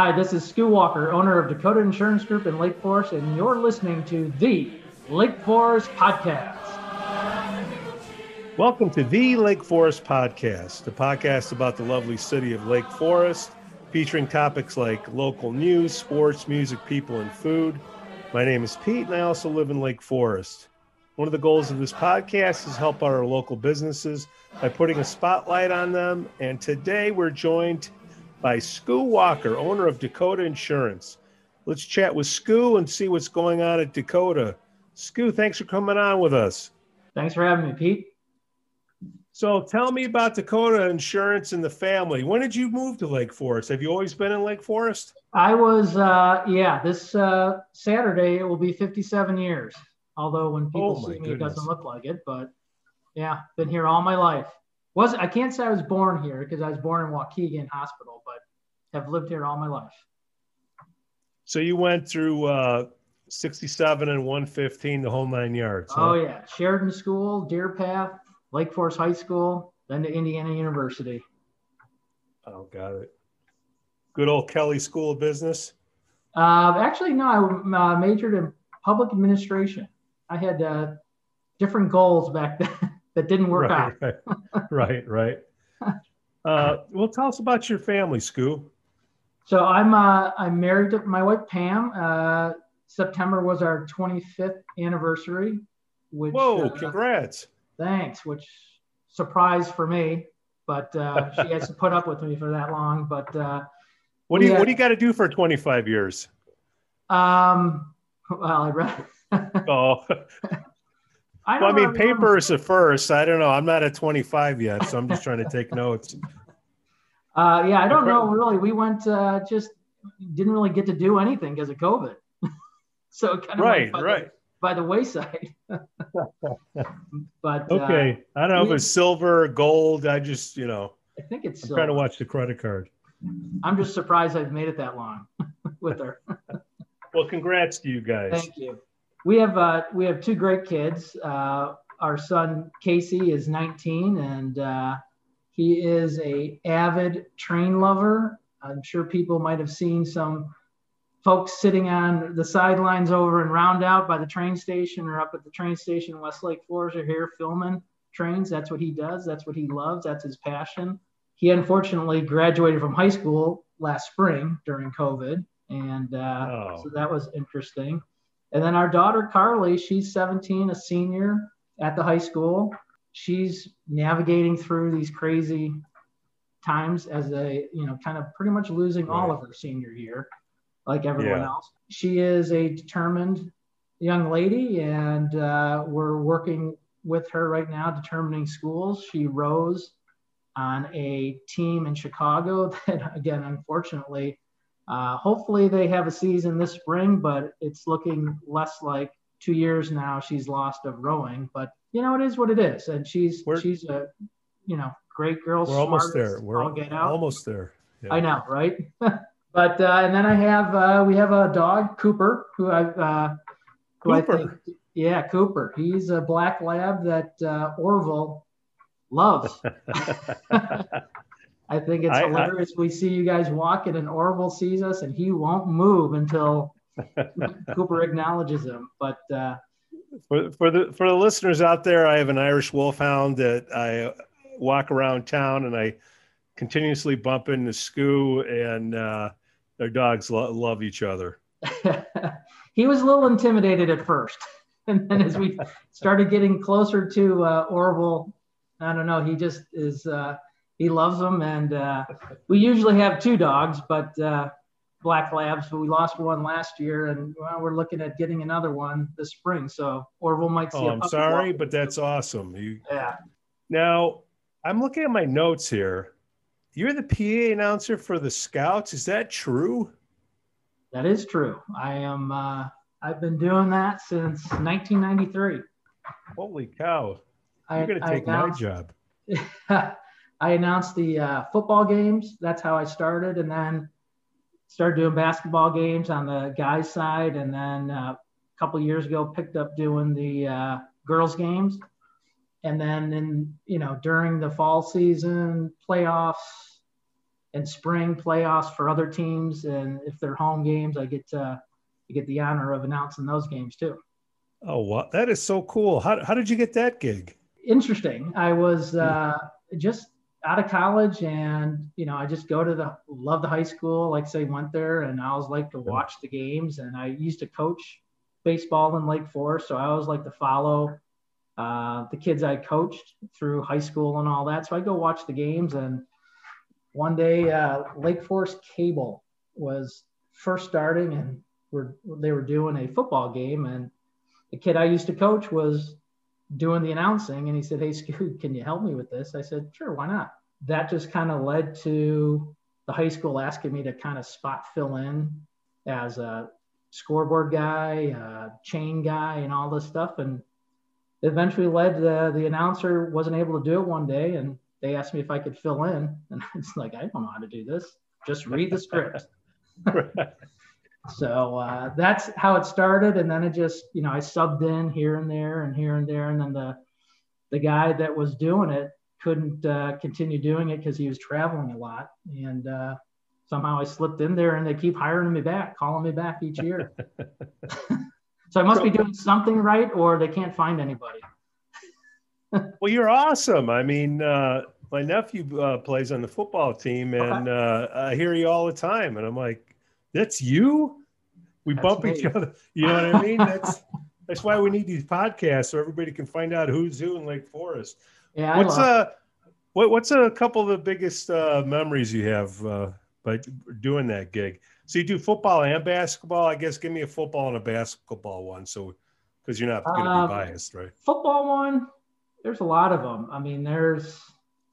Hi, this is Skoo Walker, owner of Dakota Insurance Group in Lake Forest, and you're listening to the Lake Forest Podcast. Welcome to the Lake Forest Podcast, a podcast about the lovely city of Lake Forest, featuring topics like local news, sports, music, people, and food. My name is Pete, and I also live in Lake Forest. One of the goals of this podcast is help our local businesses by putting a spotlight on them. And today we're joined by Skoo Walker, owner of Dakota Insurance. Let's chat with Skoo and see what's going on at Dakota. Skoo, thanks for coming on with us. Thanks for having me, Pete. So tell me about Dakota Insurance and the family. When did you move to Lake Forest? Have you always been in Lake Forest? I was, uh, yeah, this uh, Saturday it will be 57 years. Although when people Oh, see me, it doesn't look like it. But yeah, been here all my life. Was I can't say I was born here because I was born in Waukegan Hospital, but have lived here all my life. So you went through uh, 67 and 115, the whole nine yards. huh? Oh yeah, Sheridan School, Deerpath, Lake Forest High School, then to Indiana University. Oh, got it. Good old Kelley School of Business. Uh, actually, no, I uh, majored in public administration. I had uh, different goals back then that didn't work out. right, right, right, right. Uh, well, tell us about your family, Skoo. So I'm uh, I'm married to my wife Pam. Uh, September was our 25th anniversary. Which Whoa, uh, congrats. thanks. Which surprise for me, but uh, she has to put up with me for that long. But uh, What do you yeah. What do you got to do for 25 years? um, well, I read. Oh, I, well, I mean, remember- paper is the first. I don't know. I'm not at 25 yet, so I'm just trying to take notes. Uh, yeah, I don't know really. We went uh, just didn't really get to do anything because of COVID, so it kind of Right, went by, right. The, by the wayside. but uh, Okay. I don't know if it's silver, gold. I just, you know, I think it's. I'm trying to watch the credit card. I'm just surprised I've made it that long with her. Well, congrats to you guys. Thank you. We have uh, we have two great kids. Uh, our son Casey is 19, and uh, he is a avid train lover. I'm sure people might have seen some folks sitting on the sidelines over in Rondout by the train station or up at the train station in West Lake Forest or here filming trains. That's what he does. That's what he loves. That's his passion. He unfortunately graduated from high school last spring during COVID, and uh, Oh. so that was interesting. And then our daughter Carly, she's 17, a senior at the high school. She's navigating through these crazy times as a, you know, kind of pretty much losing all of her senior year, like everyone Yeah. else. She is a determined young lady, and uh, we're working with her right now, determining schools. She rose on a team in Chicago that, again, unfortunately, uh, hopefully they have a season this spring, but it's looking less like two years now she's lost of rowing. But you know, it is what it is, and she's We're- she's a you know great girl. We're almost there. We're all get out. almost there. Yeah. I know, right? but uh, and then I have uh, we have a dog, Cooper, who I uh, who I think, yeah, Cooper. He's a black lab that uh, Orville loves. I think it's I- I- hilarious. we see you guys walking, and Orville sees us, and he won't move until Cooper acknowledges him. But uh, for, for the for the listeners out there, I have an Irish Wolfhound that I walk around town and I continuously bump into Skoo, and uh, their dogs lo- love each other. he was a little intimidated at first, and then as we started getting closer to uh, Orville, I don't know. He just is. Uh, he loves them, and uh, we usually have two dogs, but uh, black labs. But we lost one last year, and well, we're looking at getting another one this spring. So Orville might see. Oh, I'm sorry, walk. but that's awesome. You yeah. now, I'm looking at my notes here. You're the PA announcer for the Scouts. Is that true? That is true. I am. Uh, I've been doing that since 1993. Holy cow! You're going to I take my job. I announced the uh, football games. That's how I started, and then started doing basketball games on the guys' side, and then uh, a couple years ago picked up doing the uh, girls' games, and then in you know during the fall season playoffs, and spring playoffs for other teams. And if they're home games, I get to, I get the honor of announcing those games too. Oh, what? That is so cool. How, how did you get that gig? Interesting. I was uh, just out of college and, you know, I just go to the, love the high school, like say went there and I always like to watch the games. And I used to coach baseball in Lake Forest. So I always like to follow uh, the kids I coached through high school and all that. So I go watch the games. And one day, uh, Lake Forest Cable was first starting and were, they were doing a football game. And the kid I used to coach was doing the announcing and he said, Hey, Skoo, can you help me with this? I said, Sure, why not? That just kind of led to the high school asking me to kind of spot fill in as a scoreboard guy, chain guy, and all this stuff. And eventually led to the announcer wasn't able to do it one day. And they asked me if I could fill in. And I was like, I don't know how to do this. Just read the script. so uh, that's how it started. And then it just, you know, I subbed in here and there and here and there. And then the, the guy that was doing it couldn't uh, continue doing it because he was traveling a lot. And uh, somehow I slipped in there and they keep hiring me back, calling me back each year. so I must be doing something right or they can't find anybody. well, you're awesome. I mean, uh, my nephew uh, plays on the football team and uh, I hear you all the time. And I'm like, that's you? We that's bump me. each other. You know what I mean? That's that's why we need these podcasts so everybody can find out who's who in Lake Forest. Yeah. What's uh what, what's a couple of the biggest uh, memories you have uh, by doing that gig. So you do football and basketball. I guess give me a football and a basketball one. So because you're not going to be um, biased, right? Football one. There's a lot of them. I mean, there's.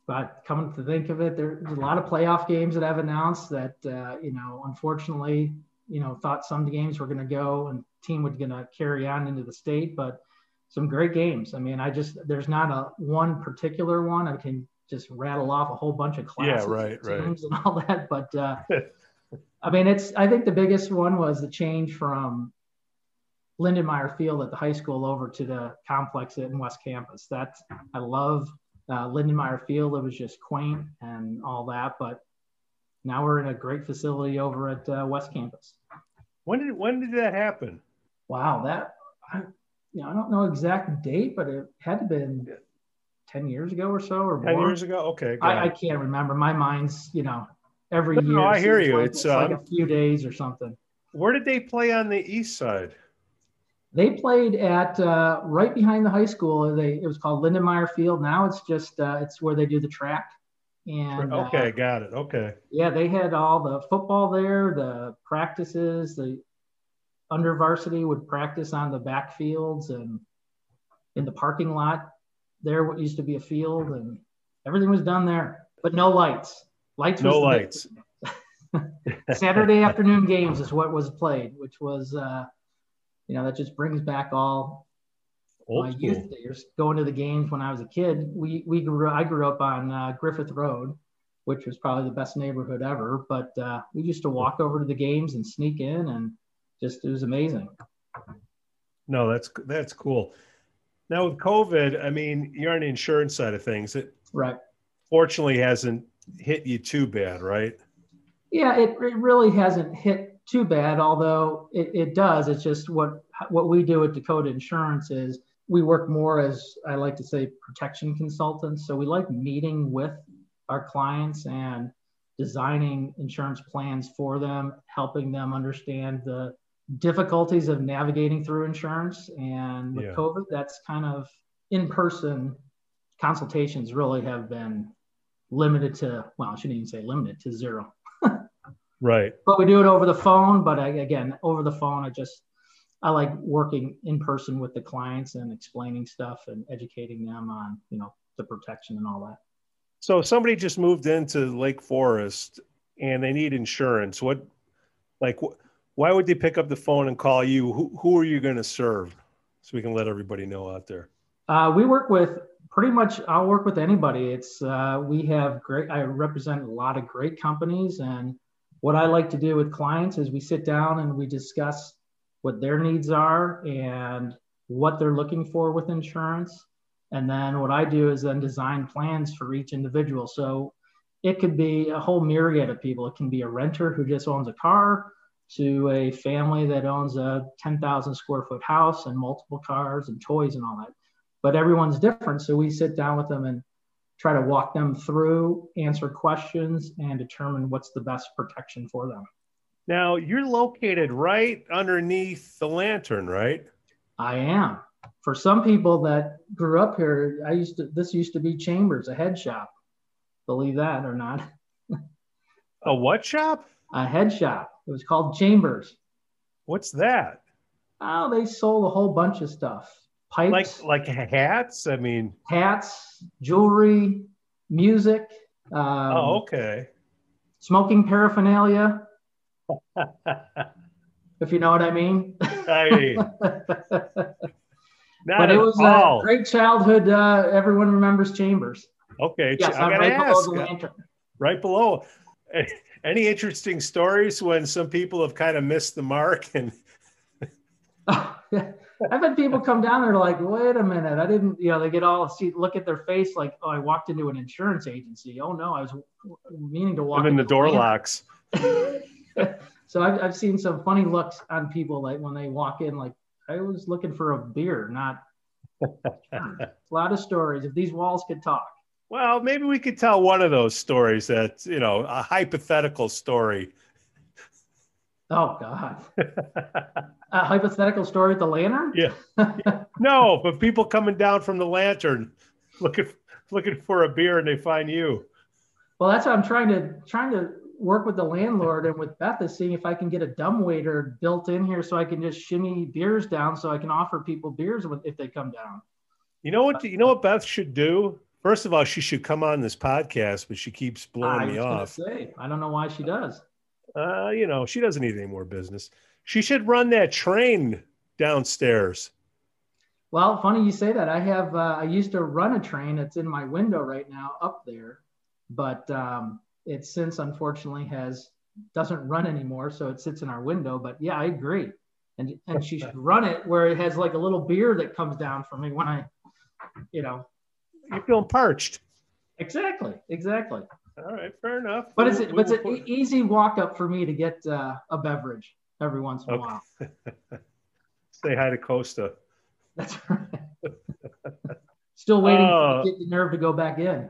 But coming to think of it, there's a lot of playoff games that I've announced that uh, you know, unfortunately, you know, thought some games were going to go and team was going to carry on into the state, but some great games. I mean, I just there's not a one particular one I can just rattle off a whole bunch of classes yeah, right, right. and all that. But uh, I mean, it's I think the biggest one was the change from Lindenmeyer Field at the high school over to the complex in West Campus. That's I love uh, Lindenmeyer Field. It was just quaint and all that, but now we're in a great facility over at uh, West Campus. When did when did that happen? Wow, that I, you know I don't know exact date, but it had to been 10 years ago or so or 10 more. years ago okay I, I, can't remember my mind's you know every no, year i hear you like, it's, it's like a um, few days or something where did they play on the east side they played at uh, right behind the high school they it was called lindenmeyer field now it's just uh, it's where they do the track and uh, okay uh, got it okay yeah they had all the football there the practices the under varsity would practice on the backfields and in the parking lot there what used to be a field and everything was done there, but no lights. Lights. No lights. Saturday afternoon games is what was played, which was, uh, you know, that just brings back all Old my school. youth years. Going to the games when I was a kid. We we grew. I grew up on uh, Griffith Road, which was probably the best neighborhood ever. But uh, we used to walk over to the games and sneak in, and just it was amazing. No, that's that's cool. Now with COVID, I mean, you're on the insurance side of things. It right. Fortunately, hasn't hit you too bad, right? Yeah, it, it really hasn't hit too bad. Although it, it does. It's just what what we do at Dakota Insurance is we work more as I like to say protection consultants. So we like meeting with our clients and designing insurance plans for them, helping them understand the difficulties of navigating through insurance. And with yeah. COVID, that's kind of in person consultations really have been limited to, well, I shouldn't even say limited to zero. Right. But we do it over the phone. But I, again, over the phone, I just, I like working in person with the clients and explaining stuff and educating them on, you know, the protection and all that. So somebody just moved into Lake Forest and they need insurance. What, like, why would they pick up the phone and call you? Who, who are you going to serve? So we can let everybody know out there. Uh, we work with pretty much, I'll work with anybody. It's, uh, we have great, I represent a lot of great companies. And what I like to do with clients is we sit down and we discuss what their needs are and what they're looking for with insurance. And then what I do is then design plans for each individual. So it could be a whole myriad of people. It can be a renter who just owns a car to a family that owns a 10,000 square foot house and multiple cars and toys and all that. But everyone's different. So we sit down with them and try to walk them through, answer questions, and determine what's the best protection for them. Now, you're located right underneath the lantern, right? I am. For some people that grew up here, I used to this used to be Chambers, a head shop. Believe that or not. a what shop? A head shop. It was called Chambers. What's that? Oh, they sold a whole bunch of stuff. Pipes. Like like hats? I mean hats, jewelry, music. Um, oh, okay. Smoking paraphernalia. if you know what I mean. I mean. but it was all. a great childhood. Uh, everyone remembers Chambers. Okay, yes, I am right ask. Below right below. Any interesting stories when some people have kind of missed the mark and? I've had people come down there like, wait a minute, I didn't, you know, they get all see, look at their face like, oh, I walked into an insurance agency. Oh no, I was meaning to walk. I'm in the door locks. so I've, I've seen some funny looks on people like when they walk in, like I was looking for a beer, not a lot of stories. If these walls could talk. Well, maybe we could tell one of those stories that, you know, a hypothetical story. Oh God. a hypothetical story at the lantern? Yeah. no, but people coming down from the lantern looking looking for a beer and they find you. Well, that's what I'm trying to trying to work with the landlord and with Beth is seeing if I can get a dumb waiter built in here so I can just shimmy beers down so I can offer people beers if they come down. You know what? You know what Beth should do. First of all, she should come on this podcast, but she keeps blowing me off. Say, I don't know why she does. Uh, you know, she doesn't need any more business. She should run that train downstairs. Well, funny you say that. I have uh, I used to run a train. It's in my window right now up there, but um, it since unfortunately has doesn't run anymore, so it sits in our window. But yeah, I agree, and and she should run it where it has like a little beer that comes down for me when I, you know, you're feeling parched. Exactly, exactly. All right, fair enough. But it's, but it's an easy walk up for me to get uh, a beverage every once in a while. Say hi to Costa. That's right. Still waiting uh, to get the nerve to go back in.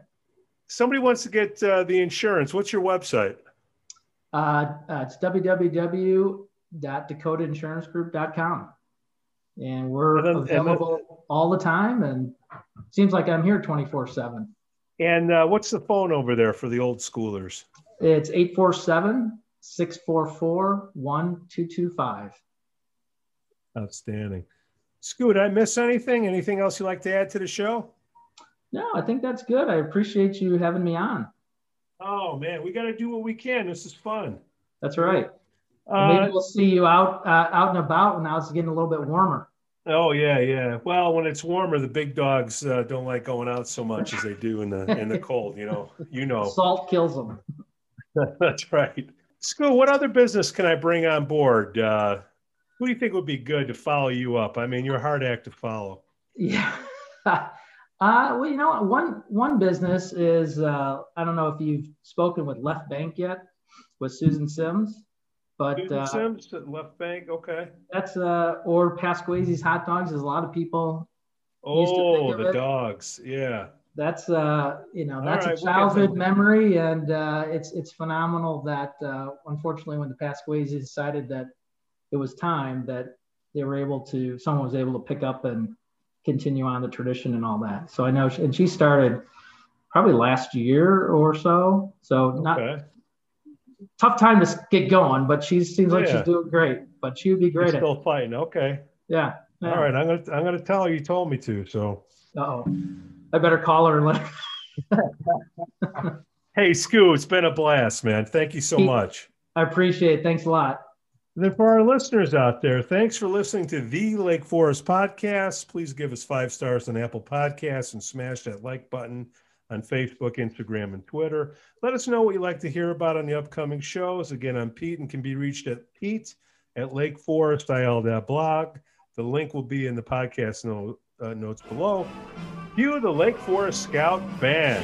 Somebody wants to get uh, the insurance. What's your website? Uh, uh, it's www.dakotainsuranceGroup.com. And we're and then, available then, all the time. And seems like I'm here 24 7. And uh, what's the phone over there for the old schoolers? It's 847 644 1225. Outstanding. Skoo, did I miss anything? Anything else you'd like to add to the show? No, I think that's good. I appreciate you having me on. Oh, man, we got to do what we can. This is fun. That's right. Uh, Maybe we'll see you out uh, out and about when it's getting a little bit warmer. Oh yeah, yeah. Well, when it's warmer, the big dogs uh, don't like going out so much as they do in the in the cold. You know, you know. Salt kills them. That's right. Skoo. What other business can I bring on board? Uh, who do you think would be good to follow you up? I mean, you're a hard act to follow. Yeah. uh, well, you know, one one business is uh, I don't know if you've spoken with Left Bank yet, with Susan Simms. But uh, Simms at left bank, okay. That's uh, or Pasquazi's hot dogs. There's a lot of people. Oh, the it. dogs, yeah. That's uh, you know, that's right, a childhood we'll memory, and uh, it's it's phenomenal that uh, unfortunately, when the Pasquazis decided that it was time, that they were able to, someone was able to pick up and continue on the tradition and all that. So I know, she, and she started probably last year or so. So not okay tough time to get going, but she seems like oh, yeah. she's doing great. But she would be great. still fighting. Okay. Yeah, yeah. All right. I'm gonna I'm gonna tell her you told me to. So. oh, I better call her and let. Her... hey, Skoo, it's been a blast, man. Thank you so much. I appreciate it. Thanks a lot. And then for our listeners out there, thanks for listening to the Lake Forest podcast. Please give us five stars on Apple Podcasts and smash that like button on Facebook, Instagram, and Twitter. Let us know what you'd like to hear about on the upcoming shows. Again, I'm Pete and can be reached at Pete at lakeforestil.blog. The link will be in the podcast uh, notes below. Cue the Lake Forest Scout Band.